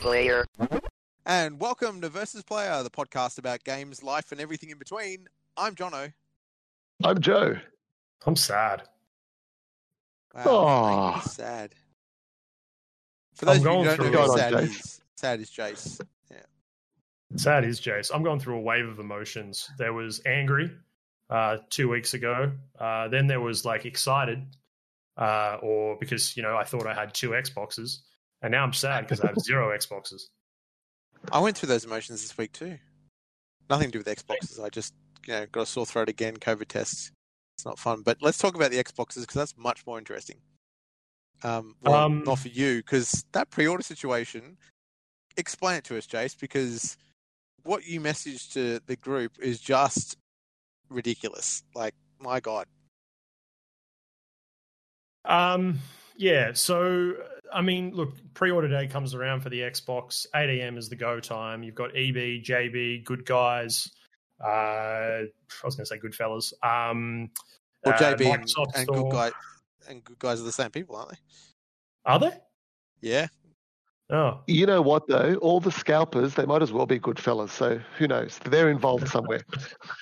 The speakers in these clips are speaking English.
player. And welcome to Versus Player, the podcast about games, life, and everything in between. I'm Jono. I'm Joe. I'm sad. Wow, Aw. mate, he's sad. For I'm those of you going who don't through know it. who sad on, is, sad is Jace. Yeah. Sad is Jace. I'm going through a wave of emotions. There was angry uh, two weeks ago. Uh, then there was like excited, uh, or because you know I thought I had two Xboxes, and now I'm sad because I have zero Xboxes. I went through those emotions this week too. Nothing to do with Xboxes. I just you know got a sore throat again. COVID tests. It's not fun. But let's talk about the Xboxes because that's much more interesting. Um, well, Um, not for you because that pre-order situation. Explain it to us, Jace, because what you messaged to the group is just ridiculous. Like, my God. Um, yeah. So I mean, look, pre-order day comes around for the Xbox. 8 a.m. is the go time. You've got EB, JB, good guys. Uh, I was going to say good fellas. Um, Well, uh, JB and, and good guy and good guys are the same people, aren't they? Are they? Yeah. Oh, You know what though? All the scalpers, they might as well be good fellas. So who knows? They're involved somewhere.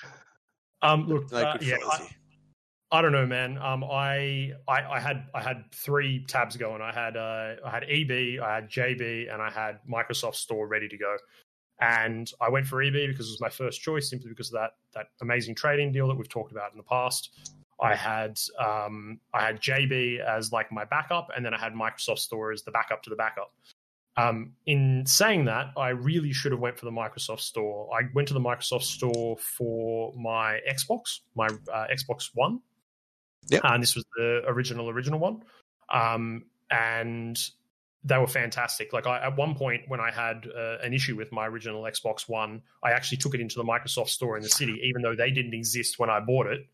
um, look, No uh, good yeah, I, here. I don't know, man. Um, I, I, I had, I had three tabs going. I had, uh, I had EB, I had JB, and I had Microsoft Store ready to go. And I went for EB because it was my first choice, simply because of that that amazing trading deal that we've talked about in the past. I had, um, I had JB as like my backup, and then I had Microsoft Store as the backup to the backup. Um, in saying that, I really should have went for the Microsoft Store. I went to the Microsoft Store for my Xbox, my uh, Xbox One. Yep. And this was the original, original one. Um, and they were fantastic. Like I, at one point when I had uh, an issue with my original Xbox One, I actually took it into the Microsoft Store in the city, even though they didn't exist when I bought it.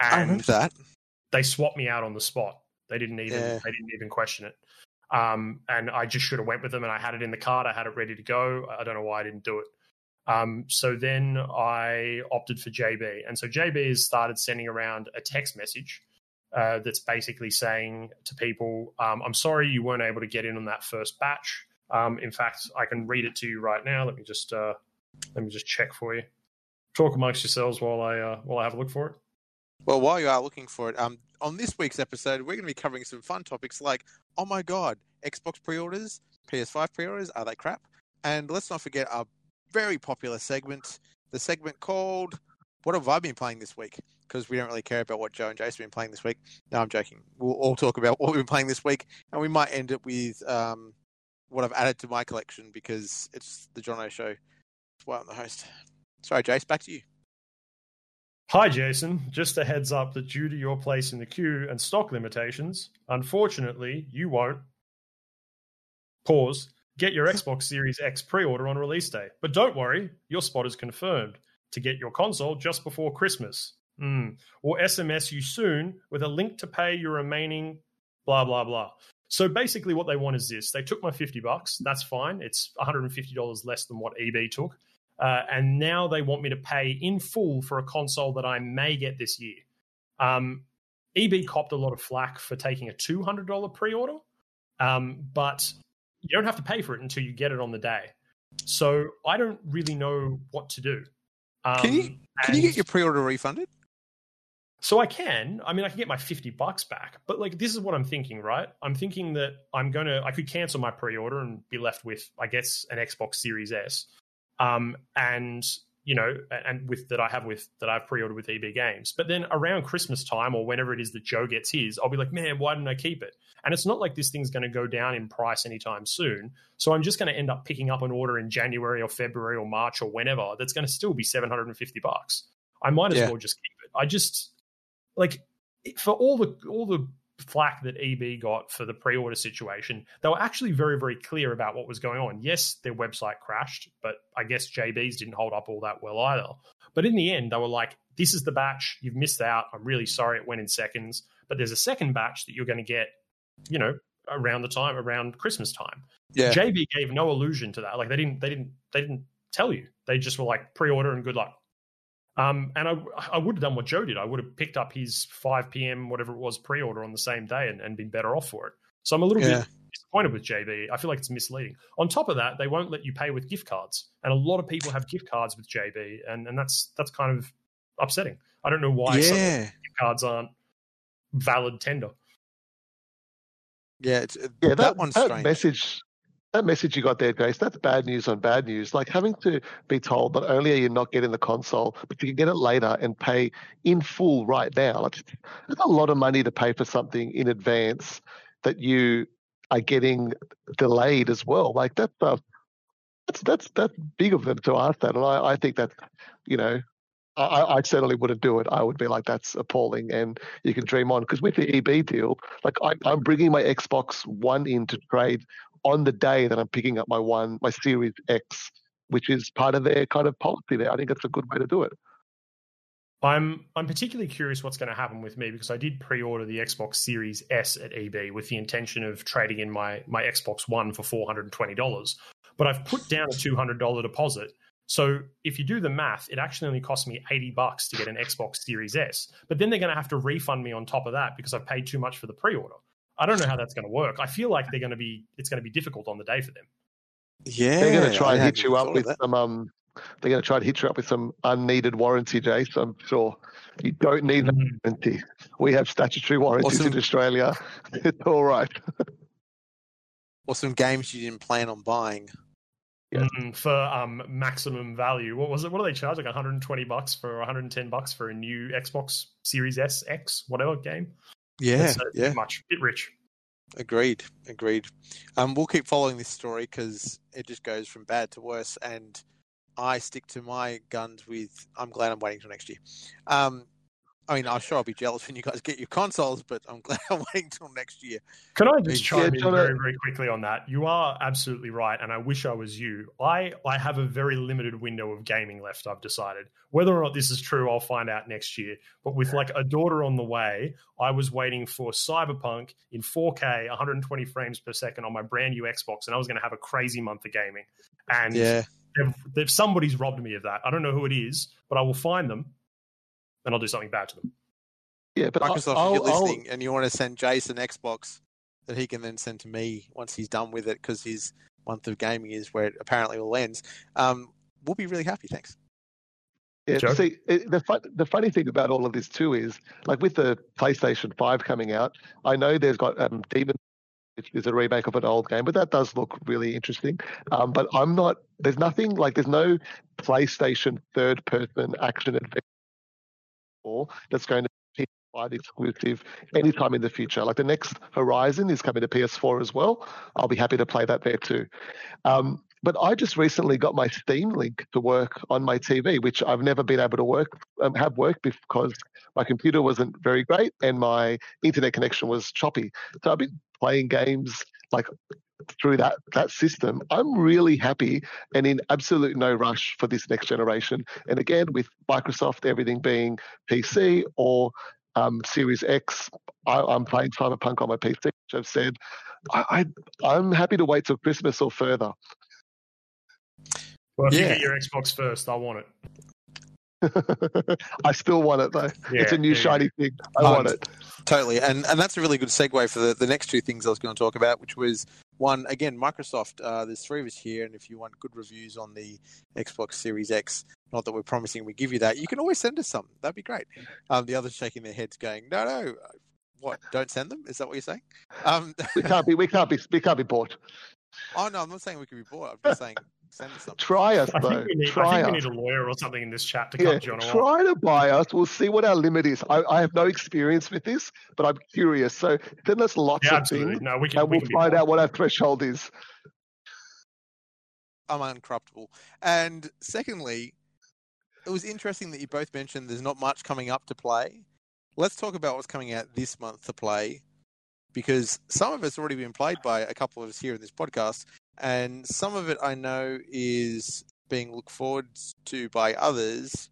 I And remember that. they swapped me out on the spot. They didn't even Yeah. they didn't even question it. Um, and I just should have went with them, and I had it in the cart. I had it ready to go. I don't know why I didn't do it. Um, so then I opted for JB, and so JB has started sending around a text message uh, that's basically saying to people, um, "I'm sorry you weren't able to get in on that first batch. Um, in fact, I can read it to you right now. Let me just uh, let me just check for you. Talk amongst yourselves while I uh, while I have a look for it. Well, while you are looking for it, um, on this week's episode, we're going to be covering some fun topics like, oh my god, Xbox pre-orders, PS5 pre-orders, are they crap? And let's not forget our very popular segment, the segment called "What have I been playing this week?" Because we don't really care about what Joe and Jace have been playing this week. No, I'm joking. We'll all talk about what we've been playing this week, and we might end it with um, what I've added to my collection because it's the Jono show. That's why I'm the host. Sorry, Jace, back to you. Hi, Jason. Just a heads up that due to your place in the queue and stock limitations, unfortunately, you won't. Pause. Get your Xbox Series X pre order on release day. But don't worry, your spot is confirmed to get your console just before Christmas. Mm. Or SMS you soon with a link to pay your remaining blah, blah, blah. So basically, what they want is this they took my 50 bucks. That's fine. It's $150 less than what EB took. Uh, and now they want me to pay in full for a console that I may get this year. Um, EB copped a lot of flack for taking a $200 pre order, um, but you don't have to pay for it until you get it on the day. So I don't really know what to do. Um, Can you can you get your pre-order refunded? So I can. I mean, I can get my fifty bucks back. But like, this is what I'm thinking, right? I'm thinking that I'm gonna. I could cancel my pre-order and be left with, I guess, an Xbox Series S. Um, and you know, and with that I have with that I've pre-ordered with EB Games. But then around Christmas time or whenever it is that Joe gets his, I'll be like, man, why didn't I keep it? And it's not like this thing's going to go down in price anytime soon. So I'm just going to end up picking up an order in January or February or March or whenever that's going to still be 750 bucks. I might as Yeah. well just keep it. I just like for all the all the flack that EB got for the pre-order situation, they were actually very very clear about what was going on. Yes, their website crashed, but I guess JB's didn't hold up all that well either. But in the end, they were like, "This is the batch. You've missed out. I'm really sorry it went in seconds, but there's a second batch that you're going to get, you know, around the time around Christmas time." Yeah. JB gave no allusion to that. Like they didn't they didn't they didn't tell you. They just were like pre-order and good luck. Um, and I, I would have done what Joe did. I would have picked up his 5 p.m. whatever it was pre-order on the same day and, and been better off for it. So I'm a little Yeah. bit disappointed with JB. I feel like it's misleading. On top of that, they won't let you pay with gift cards, and a lot of people have gift cards with JB, and and that's that's kind of upsetting. I don't know why some yeah, gift cards aren't valid tender. yeah, it's, Yeah, that, that, one's that strange. message, that message you got there, Jace, that's bad news on bad news. Like having to be told not only are you not getting the console, but you can get it later and pay in full right now. Like, that's a lot of money to pay for something in advance that you are getting delayed as well. Like that's uh, that's that's that's big of them to ask that, and I, I think that you know. I, I certainly wouldn't do it. I would be like, that's appalling, and you can dream on. Because with the EB deal, like I, I'm bringing my Xbox One in to trade on the day that I'm picking up my one, my Series X, which is part of their kind of policy there. I think it's a good way to do it. I'm I'm particularly curious what's going to happen with me because I did pre-order the Xbox Series S at EB with the intention of trading in my my Xbox One for four hundred and twenty dollars. But I've put down a two hundred dollar deposit. So if you do the math, it actually only cost me eighty bucks to get an Xbox Series S. But then they're going to have to refund me on top of that because I've paid too much for the pre-order. I don't know how that's going to work. I feel like they're going to be it's going to be difficult on the day for them. Yeah, They're going to try I and hit you up with that. some. Um, they're going to try and hit you up with some unneeded warranty, Jace. I'm sure you don't need that Mm. warranty. We have statutory warranties Awesome. in Australia. It's all right. or some games you didn't plan on buying. Yeah. Mm, for um, maximum value. What was it? What do they charge? Like 120 bucks for 110 bucks for a new Xbox Series S, X, whatever game. Yeah, yeah, much bit rich. agreed, agreed. Um, we'll keep following this story because it just goes from bad to worse, and I stick to my guns. With I'm glad I'm waiting till next year. Um, I mean, I'm sure I'll be jealous when you guys get your consoles, but I'm glad I'm waiting till next year. Can I just chime in very, very quickly on that? You are absolutely right, and I wish I was you. I, I have a very limited window of gaming left, I've decided. Whether or not this is true, I'll find out next year. But with like a daughter on the way, I was waiting for Cyberpunk in 4K, 120 frames per second on my brand new Xbox, and I was going to have a crazy month of gaming. And Yeah, they've, they've, somebody's robbed me of that. I don't know who it is, but I will find them, and I'll do something bad to them. Yeah, but Microsoft, I'll, if you're I'll- listening and you want to send Jason Xbox that he can then send to me once he's done with it because his month of gaming is where it apparently all ends, um, we'll be really happy. Thanks. Yeah, Joe? see, it, the fun, the funny thing about all of this too is, like with the PlayStation Five coming out, I know there's got um, Demon, which is a remake of an old game, but that does look really interesting. Um, but I'm not. There's nothing like there's no PlayStation third-person action adventure that's going to be PS5 exclusive anytime in the future. Like the next Horizon is coming to PS4 as well. I'll be happy to play that there too. Um, but I just recently got my Steam link to work on my TV, which I've never been able to work um, have worked because my computer wasn't very great and my internet connection was choppy. So I've been playing games like through that that system. I'm really happy and in absolute no rush for this next generation. And again, with Microsoft, everything being PC or um, Series X, I, I'm playing Cyberpunk on my PC, which I've said I, I I'm happy to wait till Christmas or further. Well, if you get your Xbox first, I want it. I still want it though. Yeah, it's a new there you go. shiny thing. I Um, want it. Totally, and and that's a really good segue for the, the next two things I was going to talk about, which was one again Microsoft. Uh, there's three of us here, and if you want good reviews on the Xbox Series X, not that we're promising we give you that, you can always send us some. That'd be great. Um, the others shaking their heads, going, "No, no, what? Don't send them? Is that what you're saying?" Um, We can't be. We can't be. We can't be bought. oh no, I'm not saying we can be bought. I'm just saying send us some. Try us I though. think we need, I try think we need a lawyer or something in this chat to Yeah, cut John off. try to buy us. We'll see what our limit is. I, I have no experience with this, but I'm curious. So send us lots Yeah, of absolutely. things, No, we can. and we we'll can find out what our threshold is. I'm uncorruptible. And secondly, it was interesting that you both mentioned there's not much coming up to play. Let's talk about what's coming out this month to play, because some of it's already been played by a couple of us here in this podcast, and some of it I know is being looked forward to by others.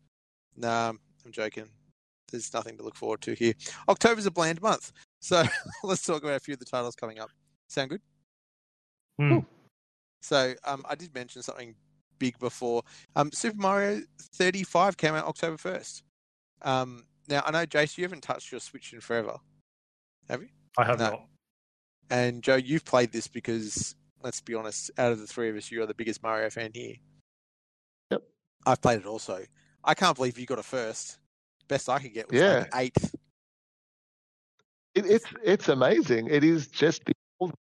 Nah, I'm joking. There's nothing to look forward to here. October's a bland month, so let's talk about a few of the titles coming up. Sound good? Hmm. So um, I did mention something big before. Um, Super Mario 35 came out October 1st. Um, now I know, Jace, you haven't touched your Switch in forever, have you? I have No. not. And Joe, you've played this because let's be honest, out of the three of us, you're the biggest Mario fan here. Yep. I've played it also. I can't believe you got a first. Best I could get was Yeah. like eighth. It, it's it's amazing. It is just the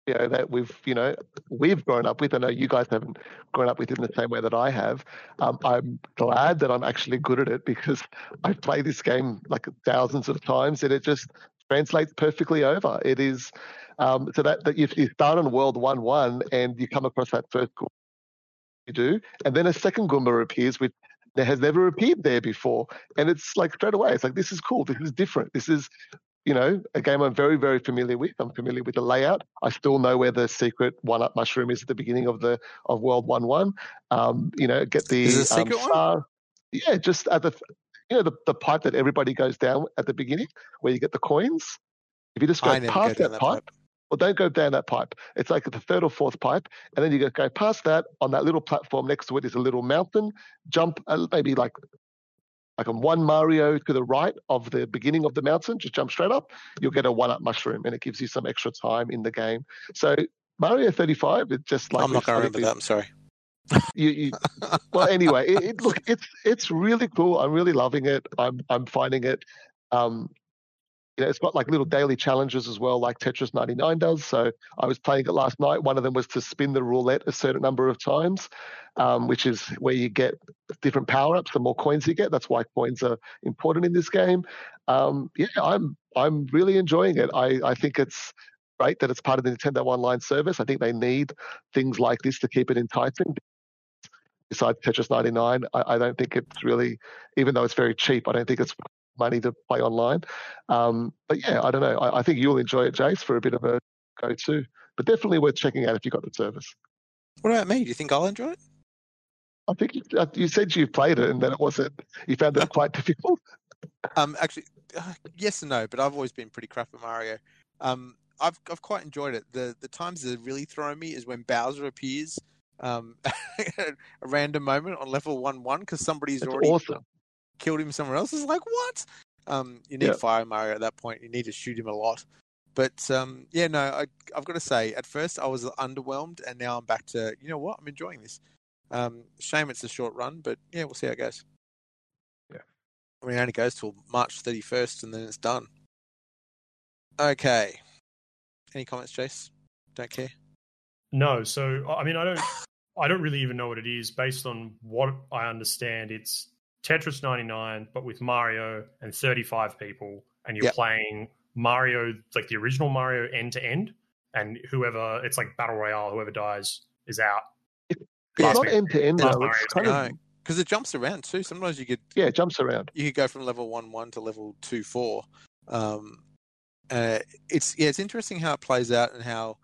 you know that we've you know we've grown up with. I know you guys haven't grown up with it in the same way that I have. Um, I'm glad that I'm actually good at it because I play this game like thousands of times and it just translates perfectly over. It is um, so that that if you start on World One One and you come across that first Goomba, you do, and then a second Goomba appears which that has never appeared there before, and it's like straight away, it's like this is cool. This is different. This is you know, a game I'm very, very familiar with. I'm familiar with the layout. I still know where the secret one-up mushroom is at the beginning of the of World One One. Um, you know, get the Is it a um, secret one? Yeah, just at the you know the, the pipe that everybody goes down at the beginning where you get the coins. If you just go go past down that, pipe, pipe. well, don't go down that pipe. It's like the third or fourth pipe, and then you go, go past that. On that little platform next to it is a little mountain. Jump uh, maybe like like on one Mario to the right of the beginning of the mountain. Just jump straight up. You'll get a one-up mushroom, and it gives you some extra time in the game. So Mario 35, it's just like I'm not going to remember that. I'm sorry. You, you, well, anyway, it, it, look, it's it's really cool. I'm really loving it. I'm I'm finding it. Um, you know, it's got like little daily challenges as well, like Tetris 99 does. So I was playing it last night. One of them was to spin the roulette a certain number of times, um, which is where you get different power ups. The more coins you get, that's why coins are important in this game. Um, yeah, I'm I'm really enjoying it. I I think it's great that it's part of the Nintendo Online service. I think they need things like this to keep it enticing besides Tetris 99. I, I don't think it's really, even though it's very cheap, I don't think it's money to play online. Um, but yeah, I don't know. I, I think you'll enjoy it, Jace, for a bit of a go to. But definitely worth checking out if you've got the service. What about me? Do you think I'll enjoy it? I think you, uh, you said you played it and then it wasn't. You found it quite difficult. Um, actually, uh, yes and no, but I've always been pretty crap at Mario. Um, I've I've quite enjoyed it. The the times that really throw me is when Bowser appears, um, a random moment on level one one because somebody's It's already awesome. killed him somewhere else. It's like what? Um, you need Yeah. Fire Mario at that point. You need to shoot him a lot. But um, yeah, no, I, I've got to say, at first I was underwhelmed, and now I'm back to you know what? I'm enjoying this. Um, shame it's a short run, but yeah, we'll see how it goes. Yeah. I mean, it only goes till March 31st, and then it's done. Okay. Any comments, Jace? Don't care. No, so I mean, I don't, I don't really even know what it is. Based on what I understand, it's Tetris 99, but with Mario and 35 people, and you're Yep. playing Mario like the original Mario end to end, and whoever it's like battle royale, whoever dies is out. It's Last not week- end to end though. Mario It's kind of No, because it jumps around too. Sometimes you could yeah, it jumps around. you could go from level one one to level two four. Um, uh, it's yeah, it's interesting how it plays out and how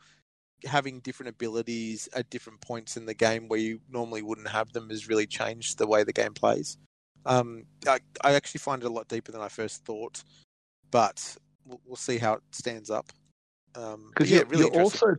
having different abilities at different points in the game where you normally wouldn't have them has really changed the way the game plays. Um, I, I actually find it a lot deeper than I first thought, but we'll, we'll see how it stands up. Um, Because yeah, you're, really you're also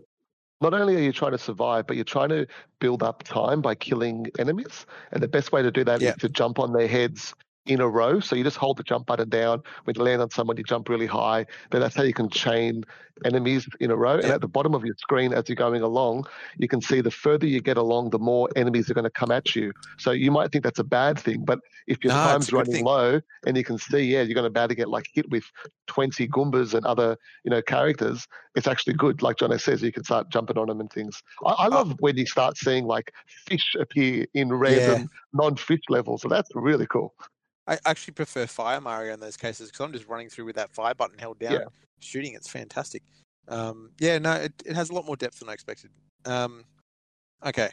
not only are you trying to survive, but you're trying to build up time by killing enemies. And the best way to do that is Yeah. to jump on their heads in a row. So you just hold the jump button down. When you land on someone, you jump really high. Then that's how you can chain enemies in a row. And at the bottom of your screen, as you're going along, you can see the further you get along, the more enemies are going to come at you. So you might think that's a bad thing, but if your No, time's running thing. low and you can see, yeah, you're going to about to get like hit with 20 Goombas and other, you know, characters, it's actually good. Like Jono says, you can start jumping on them and things. I, I love when you start seeing like fish appear in random non-fish levels. So that's really cool. I actually prefer Fire Mario in those cases because I'm just running through with that fire button held down, Yeah. shooting. It's fantastic. Um, yeah, no, it, it has a lot more depth than I expected. Um, okay.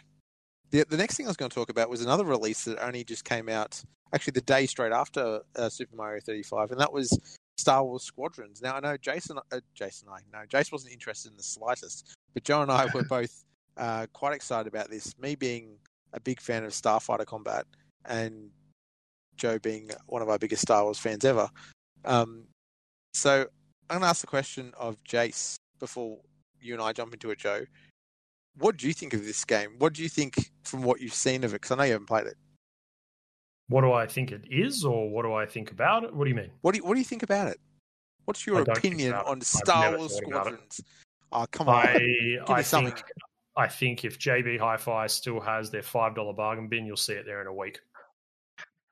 The, the next thing I was going to talk about was another release that only just came out, actually the day straight after uh, Super Mario 35, and that was Star Wars Squadrons. Now, I know Jason, uh, Jason, I, know Jason wasn't interested in the slightest, but Joe and I were both uh, quite excited about this. Me being a big fan of Starfighter Combat, and Joe being one of our biggest Star Wars fans ever. Um, so I'm going to ask the question of Jace before you and I jump into it, Joe. What do you think of this game? What do you think from what you've seen of it? Because I know you haven't played it. What do I think it is, or what do I think about it? What do you mean? What do you, what do you think about it? What's your opinion on Star Wars. Squadrons? Oh, come on. I I think I think if JB Hi-Fi still has their five dollar bargain bin, you'll see it there in a week.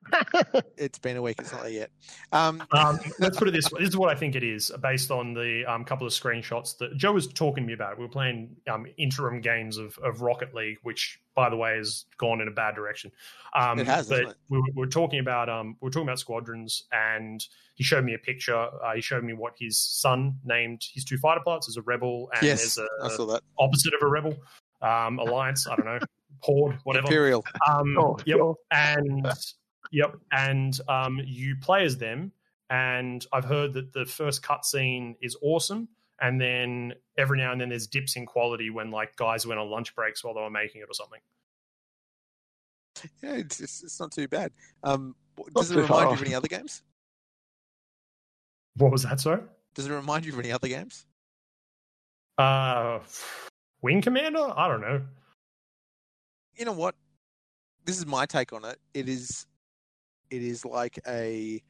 It's been a week. It's not there yet. Um, Um, let's put it this way: this is what I think it is, based on the um, couple of screenshots that Joe was talking to me about. We were playing um, interim games of, of Rocket League, which, by the way, has gone in a bad direction. Um, It has, but it? we were, we were talking about um, we were talking about squadrons, and he showed me a picture. Uh, he showed me what his son named his two fighter pilots as a rebel, and yes, there's I a, saw that. opposite of a rebel um, alliance. I don't know, horde, whatever. Imperial. Um, Oh, yep. sure. And yep, and um, you play as them. And I've heard that the first cutscene is awesome, and then every now and then there's dips in quality when like guys went on lunch breaks while they were making it or something. Yeah, it's, it's, it's not too bad. Um, Not does it too far remind you of any other games? What was that, sorry? Does it remind you of any other games? Uh, Wing Commander? I don't know. You know what? This is my take on it. It is, it is like a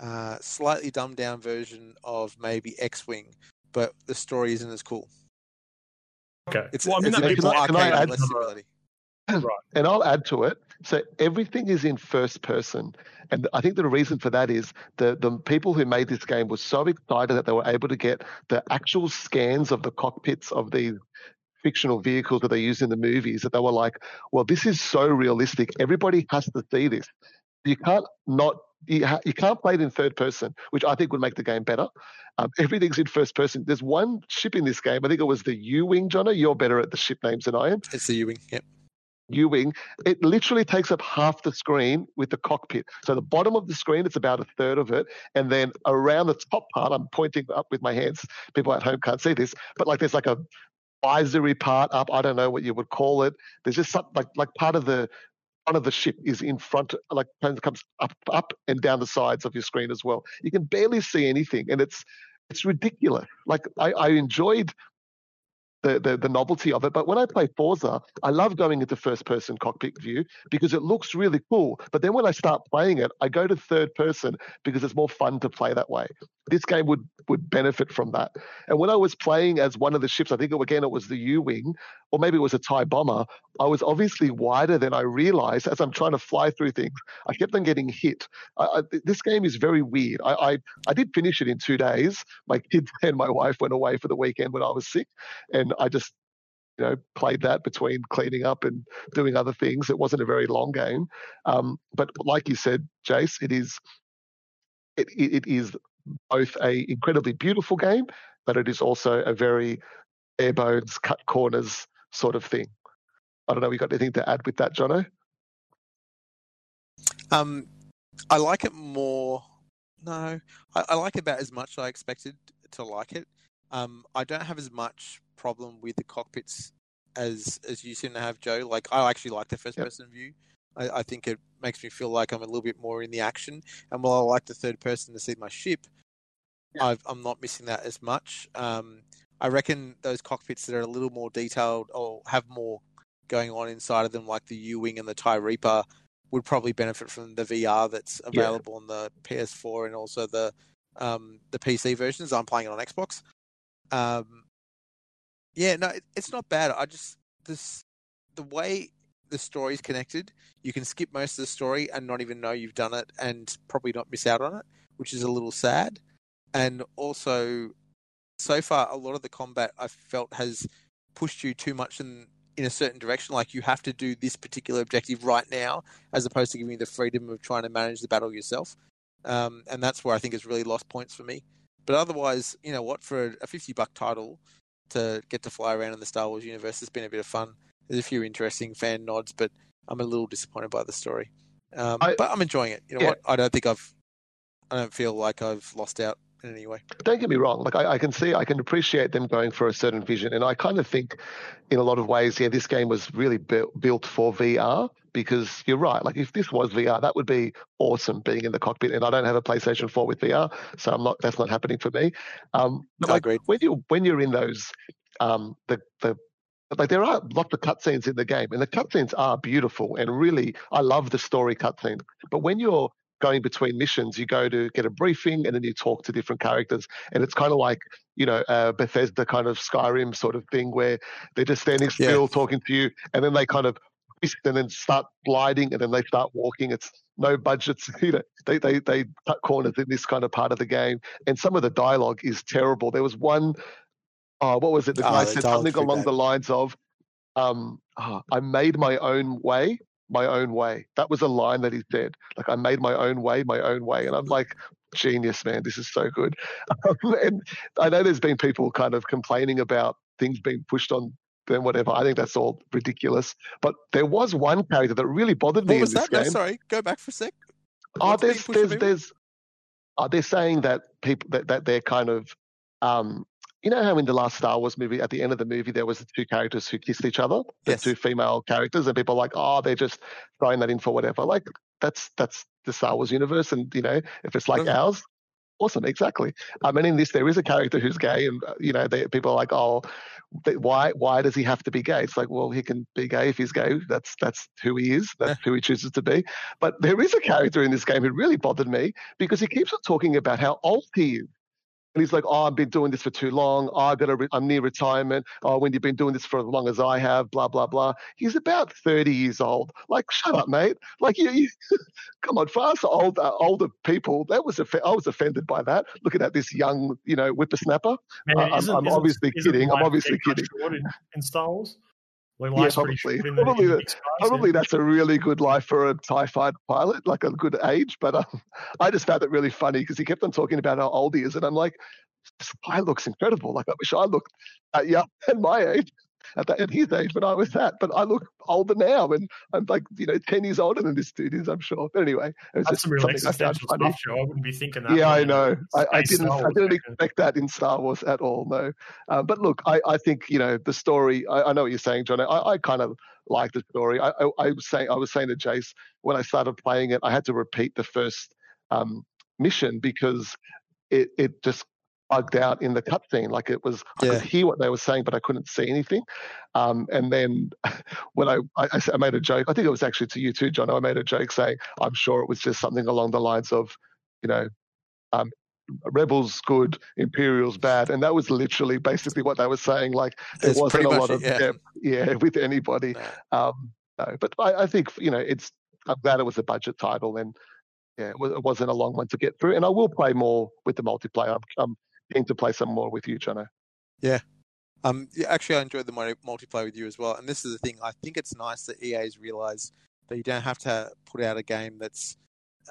uh, slightly dumbed down version of maybe X-wing, but the story isn't as cool. Okay. It's, well, I mean, it's that a bit can more I- can I arcade and add less another- simulating. And I'll add to it. So everything is in first person. And I think the reason for that is the, the people who made this game were so excited that they were able to get the actual scans of the cockpits of these fictional vehicles that they use in the movies that they were like, well, this is so realistic. Everybody has to see this. You can't not. You, ha- you can't play it in third person, which I think would make the game better. Um, everything's in first person. There's one ship in this game. I think it was the U Wing, Jono. You're better at the ship names than I am. It's the U-wing. Yep. U wing, it literally takes up half the screen with the cockpit. So the bottom of the screen, it's about a third of it, and then around the top part, I'm pointing up with my hands. People at home can't see this, but like there's like a visory part up. I don't know what you would call it. There's just some, like like part of the front of the ship is in front, like of comes up up and down the sides of your screen as well. You can barely see anything, and it's it's ridiculous. Like I, I enjoyed the, the the novelty of it. But when I play Forza, I love going into first person cockpit view because it looks really cool. But then when I start playing it, I go to third person because it's more fun to play that way. This game would would benefit from that. And when I was playing as one of the ships, I think again it was the U wing, or maybe it was a Tie bomber. I was obviously wider than I realized as I'm trying to fly through things. I kept on getting hit. I, I, this game is very weird. I, I I did finish it in two days. My kids and my wife went away for the weekend when I was sick, and I just you know played that between cleaning up and doing other things. It wasn't a very long game, um, but like you said, Jace, it is it, it is both a incredibly beautiful game, but it is also a very bare bones, cut corners sort of thing. I don't know. We got anything to add with that, Jono? Um, I like it more. No, I, I like it about as much as I expected to like it. Um, I don't have as much problem with the cockpits as as you seem to have, Joe. Like I actually like the first Yep. person view. I, I think it makes me feel like I'm a little bit more in the action. And while I like the third person to see my ship, I've, I'm not missing that as much. Um, I reckon those cockpits that are a little more detailed or have more going on inside of them, like the U Wing and the TIE Reaper, would probably benefit from the VR that's Yeah. available on the PS4 and also the um, the PC versions. I'm playing it on Xbox. Um, yeah, no, it, it's not bad. I just this the way the story's connected, you can skip most of the story and not even know you've done it, and probably not miss out on it, which is a little sad. And also, so far, a lot of the combat I felt has pushed you too much in in a certain direction. Like you have to do this particular objective right now, as opposed to giving you the freedom of trying to manage the battle yourself. Um, and that's where I think it's really lost points for me. But otherwise, you know what? For a fifty buck title to get to fly around in the Star Wars universe has been a bit of fun. There's a few interesting fan nods, but I'm a little disappointed by the story. Um, I- but I'm enjoying it. You know Yeah. what? I don't think I've, I don't feel like I've lost out in any way. Don't get me wrong. Like I, I can see, I can appreciate them going for a certain vision, and I kind of think, in a lot of ways, yeah, this game was really built built for VR because you're right. Like if this was VR, that would be awesome being in the cockpit. And I don't have a PlayStation 4 with VR, so I'm not. That's not happening for me. Um, but I like when you when you're in those, um, the the like there are lots of cutscenes in the game, and the cutscenes are beautiful and really, I love the story cutscenes. But when you're going between missions, you go to get a briefing and then you talk to different characters. And it's kind of like, you know, uh, Bethesda kind of Skyrim sort of thing where they're just standing still Yeah. talking to you and then they kind of and then start gliding and then they start walking. It's no budgets, you know, they, they, they cut corners in this kind of part of the game. And some of the dialogue is terrible. There was one, oh, what was it? The Oh, guy the said something along the lines of, um, "Ah, I made my own way, my own way. That was a line that he said. Like, I made my own way, my own way. And I'm like, genius, man. This is so good. Um, and I know there's been people kind of complaining about things being pushed on them, whatever. I think that's all ridiculous. But there was one character that really bothered me What was that? No, sorry, go back for a sec. Oh, What's being there's, there's, there's. Uh, they're saying that people that, that they're kind of, um, you know how in the last Star Wars movie, at the end of the movie, there was the two characters who kissed each other, the Yes. two female characters, and people are like, oh, they're just throwing that in for whatever. Like that's that's the Star Wars universe, and you know, if it's like Perfect. ours, awesome, exactly. Um, mean, in this, there is a character who's gay, and uh, you know, they, people are like, oh, th- why why does he have to be gay? It's like, well, he can be gay if he's gay. That's that's who he is. That's who he chooses to be. But there is a character in this game who really bothered me because he keeps on talking about how old he is. And he's like, oh, I've been doing this for too long. Oh, I got re- I'm near retirement. Oh, when you've been doing this for as long as I have, blah, blah, blah. He's about 30 years old. Like, shut up, mate. Like, you, you come on, for us old, uh, older people, that was offe- I was offended by that. Looking at this young, you know, whippersnapper. Man, I- I'm- I'm obviously kidding. I'm obviously kidding. In, in Star Wars, like Yeah, probably. short in the, Probably the- Probably that's a really good life for a TIE fighter pilot, like a good age. But um, I just found it really funny because he kept on talking about how old he is. And I'm like, this guy looks incredible. Like, I wish I looked at, young, at my age, at, that, at his age when I was that. But I look older now. And I'm like, you know, 10 years older than this dude is, I'm sure. But anyway, it was That's just some real something I found existential funny. stuff, Joe. I wouldn't be thinking that. Yeah, I know. I, I didn't. I didn't expect that in Star Wars at all. No. Uh, but look, I, I think you know the story. I, I know what you're saying, John. I, I kind of like the story. I, I, I was saying. I was saying to Jace when I started playing it, I had to repeat the first um, mission because it it just bugged out in the cutscene. Like it was, I could hear what they were saying, but I couldn't see anything. Um, and then when I I made a joke, I think it was actually to you too, John. I made a joke saying, I'm sure it was just something along the lines of, you know, um, rebels good, imperials bad, and that was literally basically what they were saying. Like there It's wasn't a lot of yeah. depth, yeah, with anybody. No. Um, no, but I, I think you know it's. I'm glad it was a budget title, and yeah, it, it wasn't a long one to get through. And I will play more with the multiplayer. I'm, I'm keen to play some more with you, Jono. Yeah. Um, yeah, actually, I enjoyed the multi- multiplayer with you as well. And this is the thing. I think it's nice that EA's realised that you don't have to put out a game that's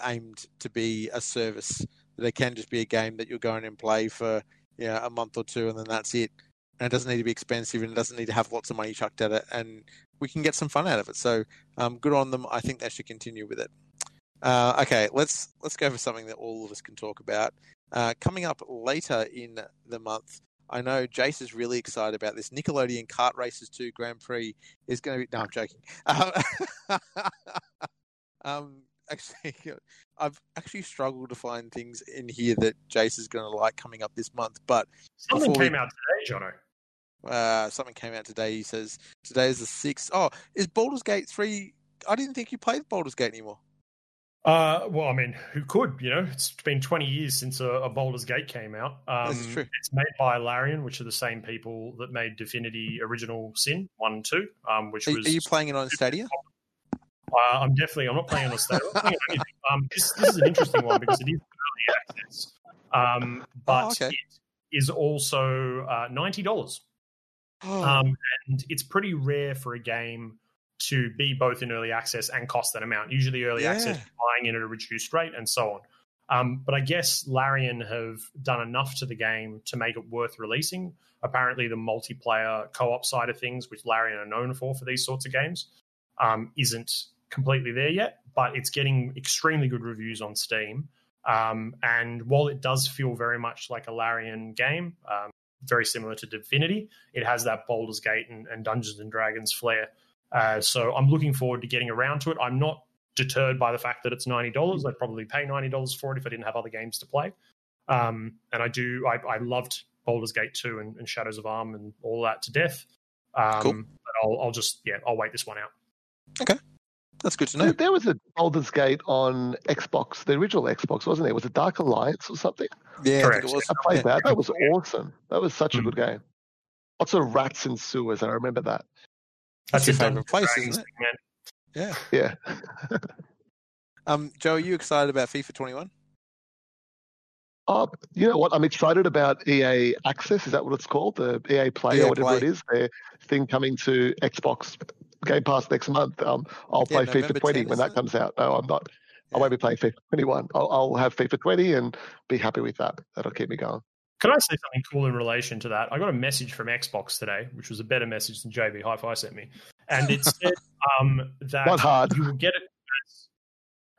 aimed to be a service. That it can just be a game that you're going and play for you know, a month or two, and then that's it. And it doesn't need to be expensive, and it doesn't need to have lots of money chucked at it. And we can get some fun out of it. So, um, good on them. I think they should continue with it. Uh, okay, let's let's go for something that all of us can talk about. Uh, coming up later in the month, I know Jace is really excited about this. Nickelodeon Kart Racers 2 Grand Prix is going to be. No, I'm joking. Um, um, actually, I've actually struggled to find things in here that Jace is going to like coming up this month, but Something Before we- came out today, Jono. uh, something came out today. He says today is the 6th. Oh, is Baldur's Gate 3. I didn't think you played Baldur's Gate anymore. Uh, well, I mean, who could? You know, it's been 20 years since a, a Baldur's Gate came out. Um, This is true. It's made by Larian, which are the same people that made Divinity Original Sin 1 and 2, um, which Are, was. are you playing it on Stadia? Uh, I'm definitely. I'm not playing on a state. I'm not playing on anything. Um, this, this is an interesting one because it is early access, um, but Oh, okay. it is also uh, ninety dollars, Oh, um, and it's pretty rare for a game to be both in early access and cost that amount. Usually, early access buying in at a reduced rate and so on. Um, but I guess Larian have done enough to the game to make it worth releasing. Apparently, the multiplayer co-op side of things, which Larian are known for for these sorts of games, um, isn't completely there yet. But it's getting extremely good reviews on Steam. Um, and while it does feel very much like a Larian game, um, very similar to Divinity, it has that Baldur's Gate and, and Dungeons and Dragons flair. Uh, so I'm looking forward to getting around to it. I'm not deterred by the fact that it's ninety dollars. I'd probably pay ninety dollars for it if I didn't have other games to play. Um, and I do. I, I loved Baldur's Gate two and, and Shadows of Amn and all that to death. Um, Cool. But I'll, I'll just yeah, I'll wait this one out. Okay. That's good to know. There, there was a Baldur's Gate on Xbox, the original Xbox, wasn't there? Was it Dark Alliance or something? Yeah, I Correct. think it was. I played Yeah. that. That was awesome. That was such a Mm. good game. Lots of rats and sewers. I remember that. That's your favourite Dungeons place, isn't Dragons thing. Yeah. Yeah. Um, Joe, are you excited about FIFA 21? Oh, you know what? I'm excited about EA Access. Is that what it's called? The EA Play EA or whatever Play. it is. Their thing coming to Xbox Game Pass next month. Um, I'll play November FIFA 20 10, when isn't that it? comes out. No, I'm not. I won't be playing FIFA 21. I'll, I'll have FIFA 20 and be happy with that. That'll keep me going. Can I say something cool in relation to that? I got a message from Xbox today, which was a better message than JB Hi-Fi sent me, and it said um, that you will get it. As,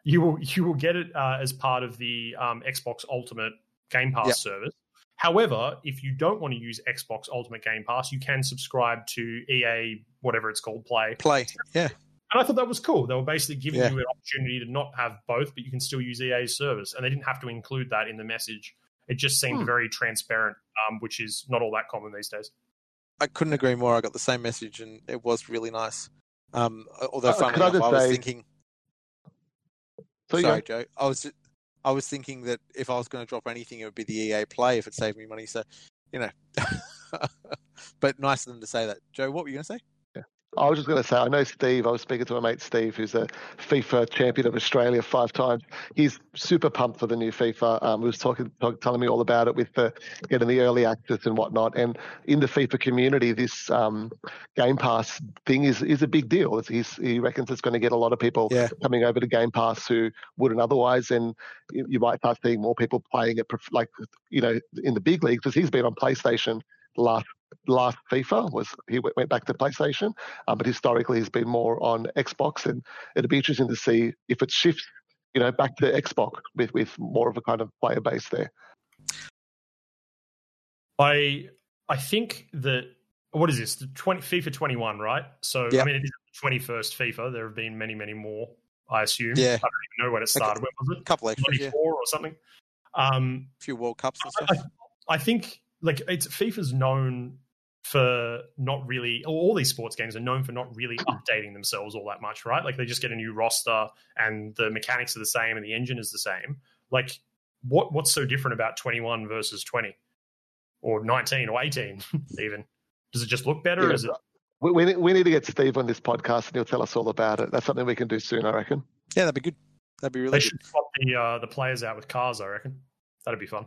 you will you will get it uh, as part of the um, Xbox Ultimate Game Pass Yep. service. However, if you don't want to use Xbox Ultimate Game Pass, you can subscribe to EA whatever it's called Play. Play. Yeah. And I thought that was cool. They were basically giving Yeah. you an opportunity to not have both, but you can still use EA's service. And they didn't have to include that in the message. It just seemed Hmm. very transparent, um, which is not all that common these days. I couldn't agree more. I got the same message, and it was really nice. Um, although, Uh, funnily could I just I was say- thinking. So sorry, go. Joe. I was I was thinking that if I was going to drop anything, it would be the EA Play if it saved me money. So, you know. but nice of them to say that. Joe, what were you going to say? I was just going to say, I know Steve. I was speaking to my mate Steve, who's a FIFA champion of Australia five times. He's super pumped for the new FIFA. Um, he was talking, talk, telling me all about it with the getting the early access and whatnot. And in the FIFA community, this um, Game Pass thing is is a big deal. He's, he reckons it's going to get a lot of people Yeah. coming over to Game Pass who wouldn't otherwise, and you, you might start seeing more people playing it, like you know, in the big leagues. Because he's been on PlayStation last last FIFA was he went went back to PlayStation um, but historically he's been more on Xbox, and it'd be interesting to see if it shifts, you know, back to Xbox with with more of a kind of player base there. I I think that what is this? The 20, FIFA 21, right? So Yeah. I mean, it is the 21st FIFA. There have been many, many more. I assume. Yeah. I don't even know when it started. When was it? A it? couple extra, yeah. 24 or something. Um, A few World Cups and I, stuff. I think like it's FIFA's known for not really all these sports games are known for not really updating themselves all that much, right? Like they just get a new roster and the mechanics are the same and the engine is the same. Like what what's so different about 21 versus 20 or 19 or 18 even? Does it just look better? Yeah, Is it We, we, need- we need to get Steve on this podcast, and he'll tell us all about it. That's something we can do soon, I reckon. Yeah, that'd be good. That'd be really they good. should swap the uh, the players out with cars, I reckon. That'd be fun.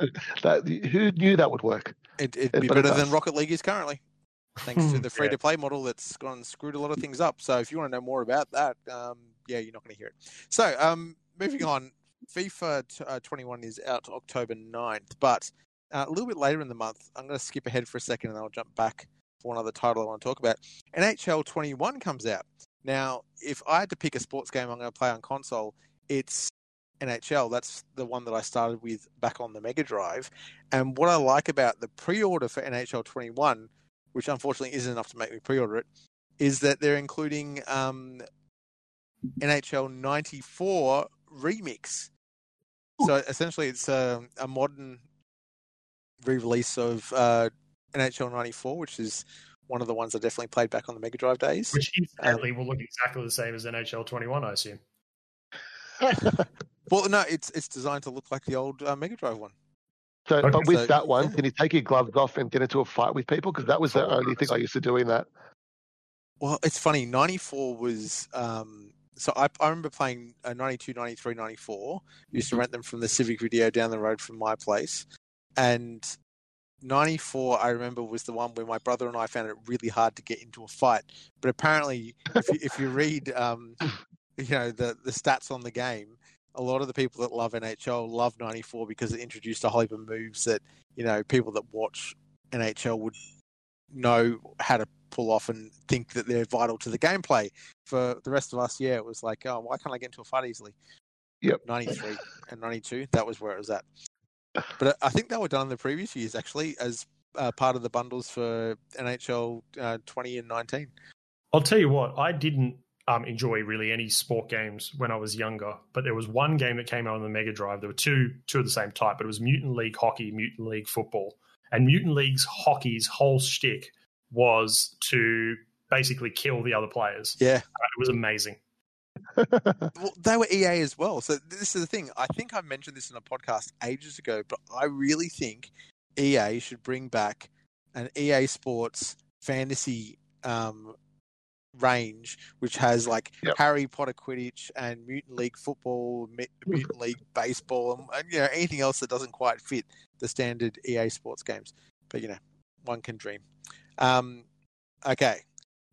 That, who knew that would work? It, it'd be but it better than. Rocket League is currently, thanks to the free to play model that's gone and screwed a lot of things up. So if you want to know more about that, um, yeah, you're not going to hear it. So um, moving on, FIFA t- uh, 21 is out October 9th, but uh, a little bit later in the month, I'm going to skip ahead for a second and then I'll jump back for one other title I want to talk about. NHL 21 comes out. Now, if I had to pick a sports game I'm going to play on console, it's NHL. That's the one that I started with back on the Mega Drive. And what I like about the pre-order for NHL 21, which unfortunately isn't enough to make me pre-order it, is that they're including um, NHL 94 remix. So essentially, it's a, a modern re-release of uh, NHL 94, which is one of the ones I definitely played back on the Mega Drive days. Which incidentally will look exactly the same as NHL 21, I assume. Well, no, it's it's designed to look like the old uh, Mega Drive one. So, Okay. but with So- that one, can you take your gloves off and get into a fight with people? Because that was the only thing I used to do in that. Well, it's funny. 94 was. Um, so I, I remember playing uh, 92, 93, 94. Used to rent them from the Civic Video down the road from my place. And 94, I remember, was the one where my brother and I found it really hard to get into a fight. But apparently, if you, if you read, um, you know, the, the stats on the game, a lot of the people that love NHL love 94 because it introduced a whole heap of moves that, you know, people that watch NHL would know how to pull off and think that they're vital to the gameplay. For the rest of us, yeah, it was like, oh, why can't I get into a fight easily? Yep. 93 and 92, that was where it was at. But I think they were done in the previous years, actually, as uh, part of the bundles for NHL uh, 20 and 19. I'll tell you what, I didn't um, enjoy really any sport games when I was younger, but there was one game that came out on the Mega Drive. There were two two of the same type, but it was Mutant League Hockey, Mutant League Football, and Mutant League's hockey's whole shtick was to basically kill the other players. Yeah. Uh, It was amazing. well, they were EA as well. So this is the thing. I think I mentioned this in a podcast ages ago, but I really think EA should bring back an EA Sports fantasy um, range, which has like Yep. Harry Potter Quidditch and Mutant League Football, Mutant League Baseball, and, and you know anything else that doesn't quite fit the standard EA Sports games. But you know, one can dream. Um, okay,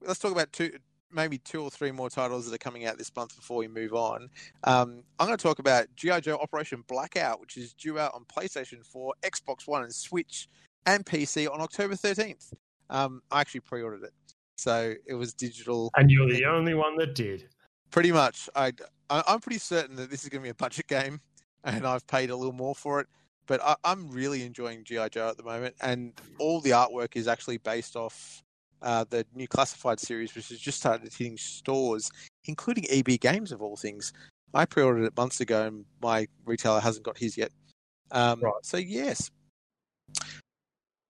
let's talk about two, maybe two or three more titles that are coming out this month before we move on. Um, I'm going to talk about GI Joe Operation Blackout, which is due out on PlayStation 4, Xbox One, and Switch, and PC on October 13th. Um, I actually pre-ordered it, so it was digital. And you're the only one that did. Pretty much, I, I I'm pretty certain that this is going to be a budget game, and I've paid a little more for it. But I, I'm really enjoying GI Joe at the moment, and all the artwork is actually based off uh, the new classified series, which has just started hitting stores, including EB Games of all things. I pre-ordered it months ago, and my retailer hasn't got his yet. Um, Right. So yes.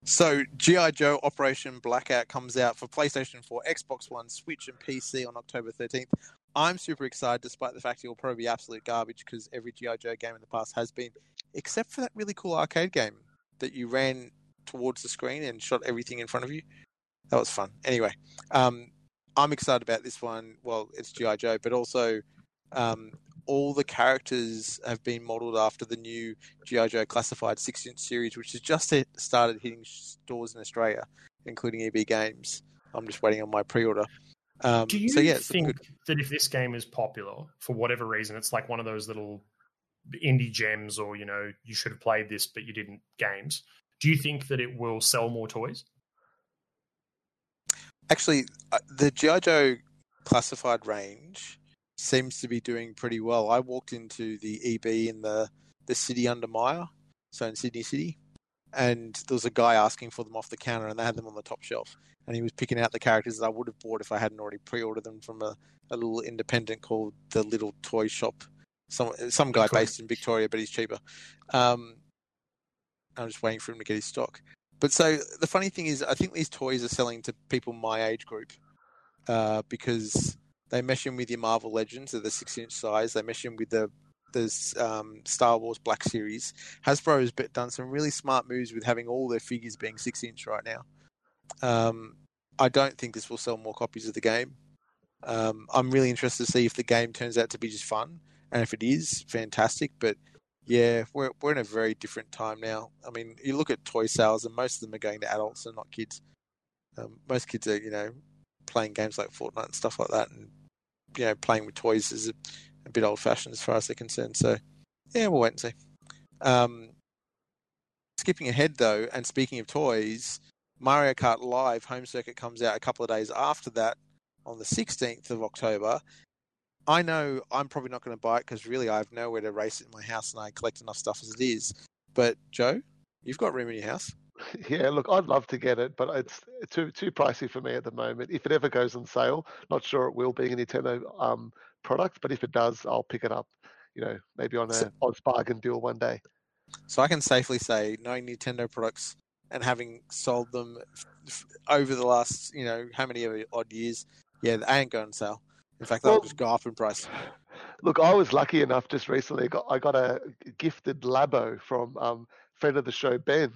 So GI Joe Operation Blackout comes out for PlayStation 4, Xbox One, Switch, and PC on October 13th. I'm super excited, despite the fact it will probably be absolute garbage because every GI Joe game in the past has been, except for that really cool arcade game that you ran towards the screen and shot everything in front of you. That was fun. Anyway, um, I'm excited about this one. Well, it's GI Joe, but also um, all the characters have been modelled after the new GI Joe Classified six-inch series, which has just started hitting stores in Australia, including EB Games. I'm just waiting on my pre-order. Um, Do you so yeah, think good. that if this game is popular for whatever reason, it's like one of those little indie gems, or you know, you should have played this but you didn't games? Do you think that it will sell more toys? Actually, uh, the GI Joe Classified range seems to be doing pretty well. I walked into the EB in the the city under Myer, so in Sydney City, and there was a guy asking for them off the counter, and they had them on the top shelf. And he was picking out the characters that I would have bought if I hadn't already pre-ordered them from a, a little independent called the Little Toy Shop. Some some guy based in Victoria, but he's cheaper. Um, I'm just waiting for him to get his stock. But so the funny thing is, I think these toys are selling to people my age group uh, because they mesh in with your Marvel Legends at the six-inch size. They mesh in with the the um, Star Wars Black Series. Hasbro has done some really smart moves with having all their figures being six-inch right now. Um, I don't think this will sell more copies of the game. Um, I'm really interested to see if the game turns out to be just fun, and if it is, fantastic. But yeah, we're we're in a very different time now. I mean, you look at toy sales, and most of them are going to adults and not kids. Um, most kids are, you know, playing games like Fortnite and stuff like that, and you know, playing with toys is a, a bit old-fashioned as far as they're concerned. So, yeah, we'll wait and see. Um, skipping ahead though, and speaking of toys, Mario Kart Live Home Circuit comes out a couple of days after that, on the 16th of October. I know I'm probably not going to buy it because really I have nowhere to race it in my house, and I collect enough stuff as it is. But Joe, you've got room in your house. Yeah, look, I'd love to get it, but it's too too pricey for me at the moment. If it ever goes on sale, not sure it will being a Nintendo um, product, but if it does, I'll pick it up. You know, maybe on a So- OzBargain deal one day. So I can safely say, knowing Nintendo products and having sold them f- over the last, you know, how many odd years, yeah, they ain't going on sale. In fact, they'll Well- just go up in price. Look, I was lucky enough just recently. Got, I got a gifted Labo from um, friend of the show Ben,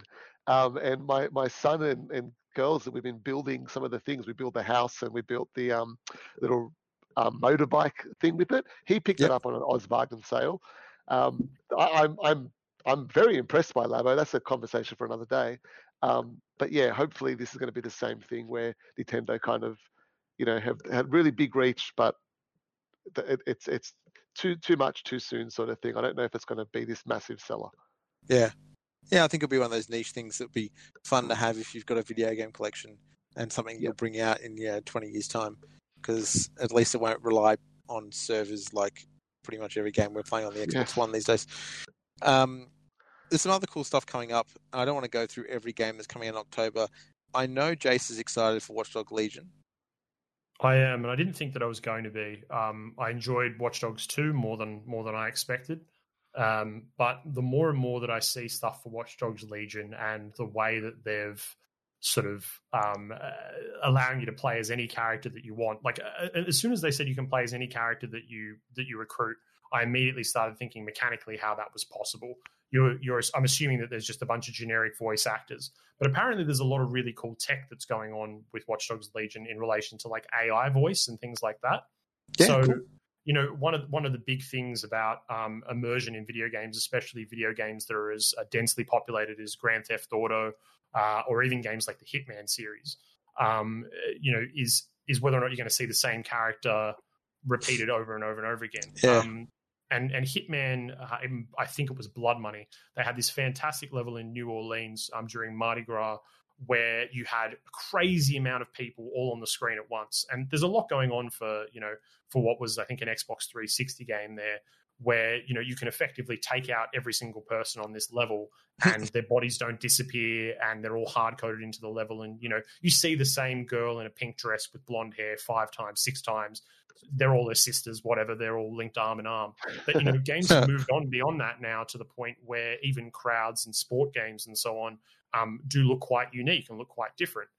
um, and my my son and, and girls that we've been building some of the things. We built the house and we built the um, little um, motorbike thing with it. He picked Yep. it up on an OzBargain sale. Um, I, I'm I'm I'm very impressed by Labo. That's a conversation for another day. Um, but yeah, hopefully this is going to be the same thing where Nintendo kind of, you know, have had really big reach, but it, it's it's too too much too soon sort of thing. I don't know if it's going to be this massive seller. Yeah. Yeah, I think it'll be one of those niche things that'll be fun to have if you've got a video game collection and something you'll bring out in yeah, 20 years' time. Because at least it won't rely on servers like pretty much every game we're playing on the Xbox Yes. One these days. Um, there's some other cool stuff coming up. I don't want to go through every game that's coming in October. I know Jace is excited for Watchdog Legion. I am, and I didn't think that I was going to be. Um, I enjoyed Watch Dogs 2 more than more than I expected. Um, but the more and more that I see stuff for Watch Dogs Legion and the way that they've sort of um, uh, allowing you to play as any character that you want. Like uh, uh, as soon as they said you can play as any character that you that you recruit, I immediately started thinking mechanically how that was possible. You're, you're, I'm assuming that there's just a bunch of generic voice actors, but apparently there's a lot of really cool tech that's going on with Watch Dogs Legion in relation to like AI voice and things like that. Yeah, so, cool. You know, one of one of the big things about um, immersion in video games, especially video games that are as uh, densely populated as Grand Theft Auto, uh, or even games like the Hitman series, um, you know, is is whether or not you're going to see the same character repeated over and over and over again. Yeah. Um, and and Hitman, uh, I think it was Blood Money. They had this fantastic level in New Orleans um, during Mardi Gras where you had a crazy amount of people all on the screen at once. And there's a lot going on for you know for what was I think an Xbox 360 game there, where you know you can effectively take out every single person on this level and their bodies don't disappear and they're all hard coded into the level. And you know you see the same girl in a pink dress with blonde hair five times six times. They're all their sisters whatever. They're all linked arm in arm. But you know games have moved on beyond that now to the point where even crowds and sport games and so on um, do look quite unique and look quite different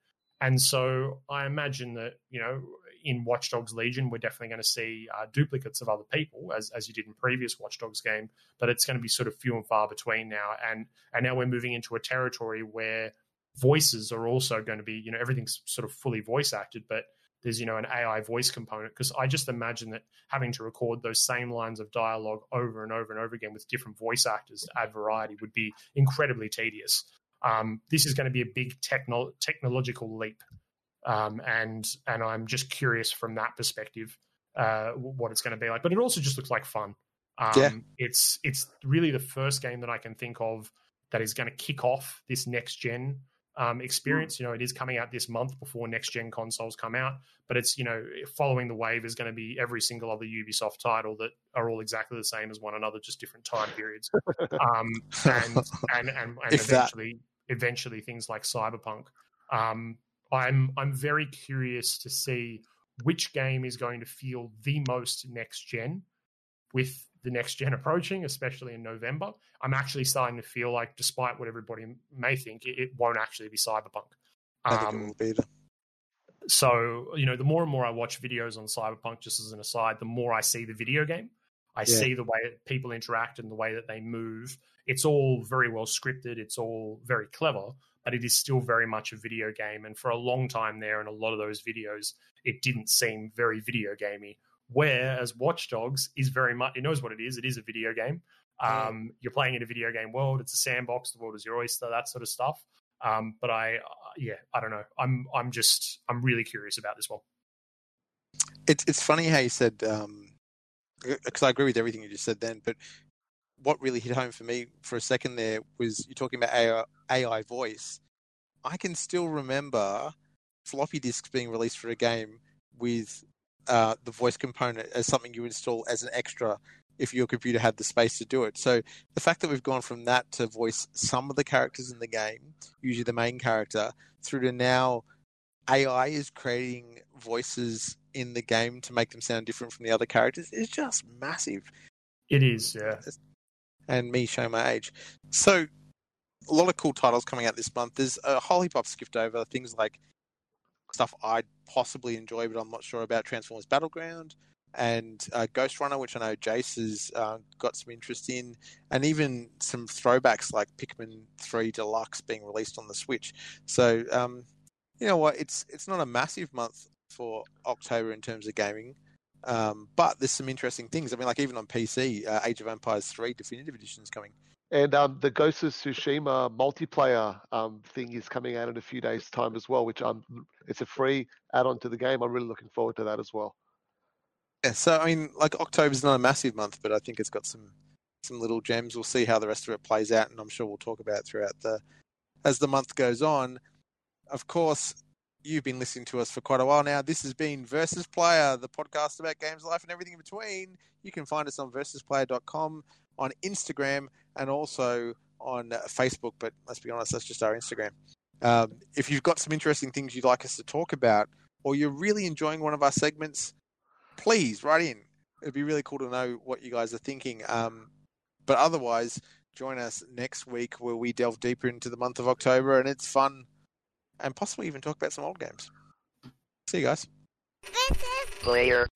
and so I imagine that you know in Watch Dogs Legion, we're definitely going to see uh, duplicates of other people, as as you did in previous Watch Dogs game. But it's going to be sort of few and far between now, and and now we're moving into a territory where voices are also going to be, you know, everything's sort of fully voice acted, but there's you know an AI voice component because I just imagine that having to record those same lines of dialogue over and over and over again with different voice actors to add variety would be incredibly tedious. Um, this is going to be a big techno- technological leap um, and and I'm just curious from that perspective uh, what it's going to be like. But it also just looks like fun. Um, yeah. It's it's really the first game that I can think of that is going to kick off this next gen um, experience. Mm. You know, it is coming out this month before next gen consoles come out, but it's you know following the wave is going to be every single other Ubisoft title that are all exactly the same as one another, just different time periods. um, and and and, and eventually that... eventually things like Cyberpunk. Um, I'm I'm very curious to see which game is going to feel the most next gen with the next gen approaching, especially in November. I'm actually starting to feel like, despite what everybody may think, it, it won't actually be Cyberpunk. I think it will be. So, you know, the more and more I watch videos on Cyberpunk, just as an aside, the more I see the video game. I yeah. see the way that people interact and the way that they move. It's all very well scripted. It's all very clever but it is still very much a video game. And for a long time there, in a lot of those videos, it didn't seem very video gamey. Whereas Watch Dogs is very much, it knows what it is. It is a video game. Um, you're playing in a video game world. It's a sandbox. The world is your oyster. That sort of stuff. Um, but I, uh, yeah, I don't know. I'm, I'm just, I'm really curious about this one. It's, it's funny how you said, because I agree with everything you just said then, but what really hit home for me for a second there was you're talking about AI, AI voice. I can still remember floppy disks being released for a game with uh, the voice component as something you install as an extra if your computer had the space to do it. So the fact that we've gone from that to voice some of the characters in the game, usually the main character, through to now AI is creating voices in the game to make them sound different from the other characters is just massive. It is, yeah and me showing my age. So, a lot of cool titles coming out this month. There's a whole heap I've skipped over. Things like stuff I'd possibly enjoy, but I'm not sure about Transformers Battleground and uh, Ghostrunner, which I know Jace has uh, got some interest in, and even some throwbacks like Pikmin 3 Deluxe being released on the Switch. So, um, you know what? It's it's not a massive month for October in terms of gaming. Um, but there's some interesting things. I mean, like even on PC, uh, Age of Empires 3 Definitive Edition is coming. And um, the Ghost of Tsushima multiplayer um, thing is coming out in a few days' time as well, which um, it's a free add-on to the game. I'm really looking forward to that as well. Yeah, so I mean, like October's not a massive month, but I think it's got some some little gems. We'll see how the rest of it plays out, and I'm sure we'll talk about throughout the as the month goes on. Of course, You've been listening to us for quite a while now. This has been Versus Player, the podcast about games, life, and everything in between. You can find us on versusplayer.com, on Instagram, and also on Facebook. But let's be honest, that's just our Instagram. Um, if you've got some interesting things you'd like us to talk about, or you're really enjoying one of our segments, please write in. It'd be really cool to know what you guys are thinking. Um, but otherwise, join us next week where we delve deeper into the month of October, and it's fun and possibly even talk about some old games. See you guys. Player.